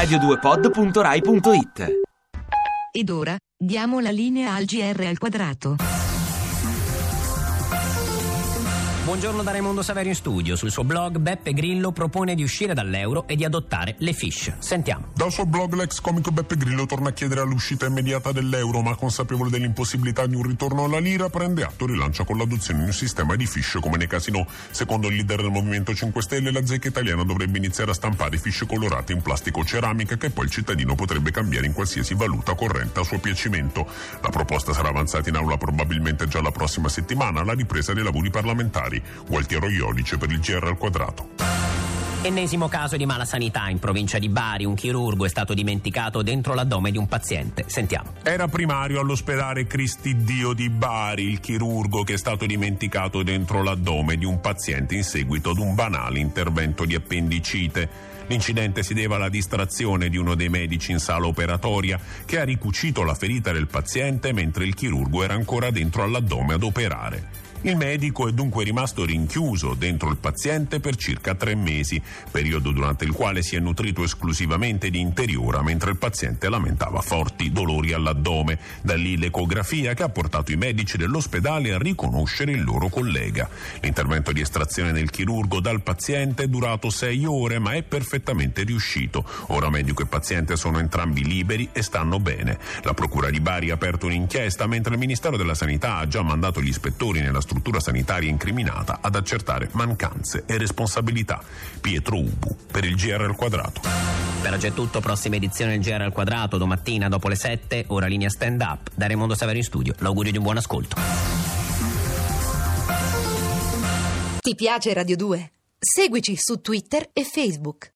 radio2pod.rai.it Ed ora diamo la linea al GR al quadrato. Buongiorno da Raimondo Saverio in studio. Sul suo blog Beppe Grillo propone di uscire dall'euro e di adottare le fish. Sentiamo. Dal suo blog l'ex comico Beppe Grillo torna a chiedere l'uscita immediata dell'euro, ma consapevole dell'impossibilità di un ritorno alla lira, prende atto e rilancia con l'adozione di un sistema di fish come nei casino. Secondo il leader del Movimento 5 Stelle, la zecca italiana dovrebbe iniziare a stampare fish colorate in plastico o ceramica che poi il cittadino potrebbe cambiare in qualsiasi valuta corrente a suo piacimento. La proposta sarà avanzata in aula probabilmente già la prossima settimana, alla ripresa dei lavori parlamentari. Gualtiero Iolice per il GR al quadrato. Ennesimo caso di mala sanità in provincia di Bari. Un chirurgo è stato dimenticato dentro l'addome di un paziente. Sentiamo. Era primario all'ospedale Cristi Dio di Bari il chirurgo che è stato dimenticato dentro l'addome di un paziente in seguito ad un banale intervento di appendicite. L'incidente si deve alla distrazione di uno dei medici in sala operatoria che ha ricucito la ferita del paziente mentre il chirurgo era ancora dentro all'addome ad operare. Il medico è dunque rimasto rinchiuso dentro il paziente per circa tre mesi, periodo durante il quale si è nutrito esclusivamente di interiora mentre il paziente lamentava forti dolori all'addome. Da lì l'ecografia che ha portato i medici dell'ospedale a riconoscere il loro collega. L'intervento di estrazione del chirurgo dal paziente è durato sei ore ma è perfettamente riuscito. Ora medico e paziente sono entrambi liberi e stanno bene. La Procura di Bari ha aperto un'inchiesta mentre il Ministero della Sanità ha già mandato gli ispettori nella struttura sanitaria incriminata ad accertare mancanze e responsabilità. Pietro Ubu per il GR al quadrato. Per oggi è tutto, prossima edizione del GR al quadrato, domattina dopo le 7, ora linea stand up. Da Raimondo Saverio in studio, l'augurio di un buon ascolto. Ti piace Radio 2? Seguici su Twitter e Facebook.